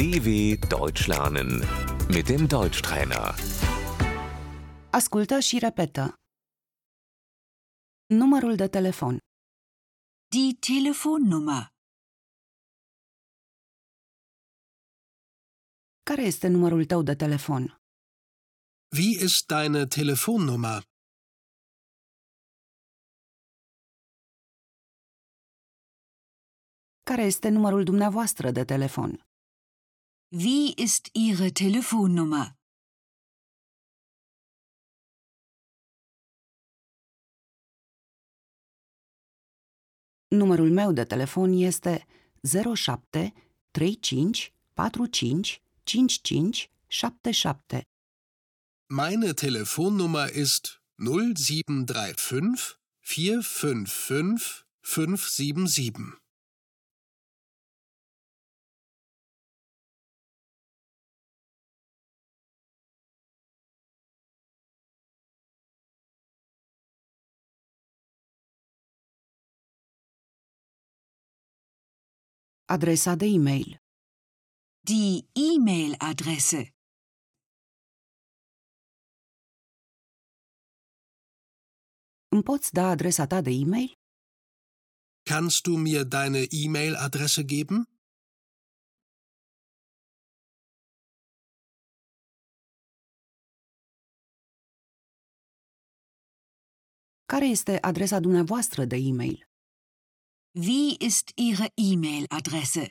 DW Deutsch lernen mit dem Deutschtrainer. Ascultă și repetă. Numărul de telefon. Die Telefonnummer. Care este numărul tău de telefon? Wie ist deine Telefonnummer? Care este numărul dumneavoastră de telefon? Wie ist Ihre Telefonnummer? Numărul meu de telefon este 07 35 45 55 77. Meine Telefonnummer ist 0735 455 577. Adresa de e-mail. Die E-Mail-Adresse. Îmi poți da adresa ta de e-mail? Kannst du mir deine E-Mail-Adresse geben? Care este adresa dumneavoastră de e-mail? Wie ist Ihre E-Mail-Adresse?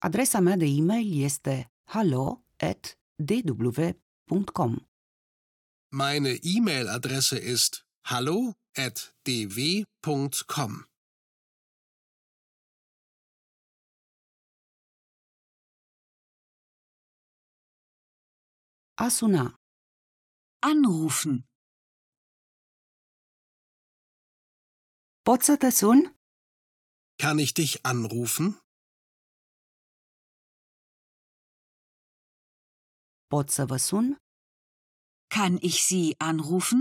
Adresa mea de e-mail este hallo@dw.com. Meine E-Mail-Adresse ist hallo@dw.com. A suna. Anrufen. Pot să te sun? Kann ich dich anrufen? Pot să vă sun? Kann ich Sie anrufen?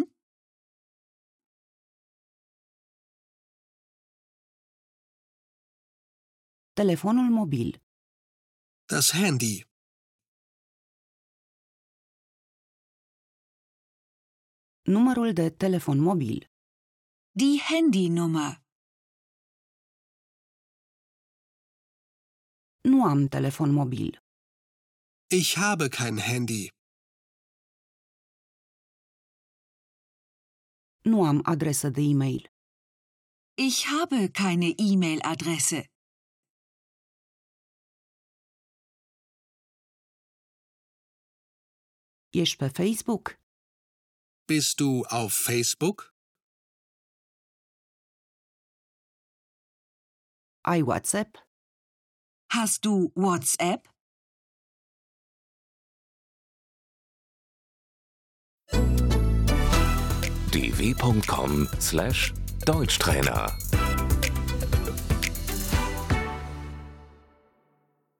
Telefonul mobil. Das Handy. Numărul de telefon mobil. Die Handynummer. Nu am telefon mobil. Ich habe kein Handy. Nu am adresă de e-mail. Ich habe keine E-Mail-Adresse. Ești pe Facebook? Bist du auf Facebook? Ai WhatsApp? Hast du WhatsApp? dw.com/deutschtrainer